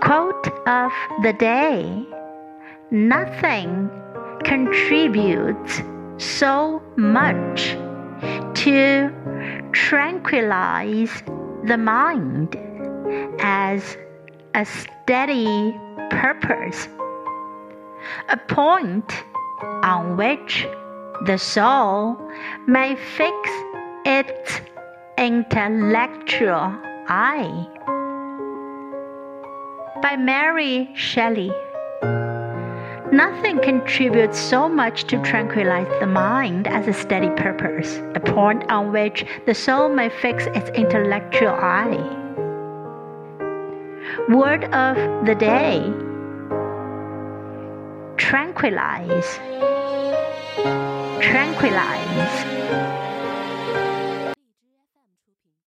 Quote of the day Nothing contributes so much to tranquilize the mind as a steady purpose, a point on which the soul may fix its intellectual eye. By Mary Shelley. Nothing contributes so much to tranquilize the mind as a steady purpose, a point on which the soul may fix its intellectual eye. Word of the day tranquilize, tranquilize.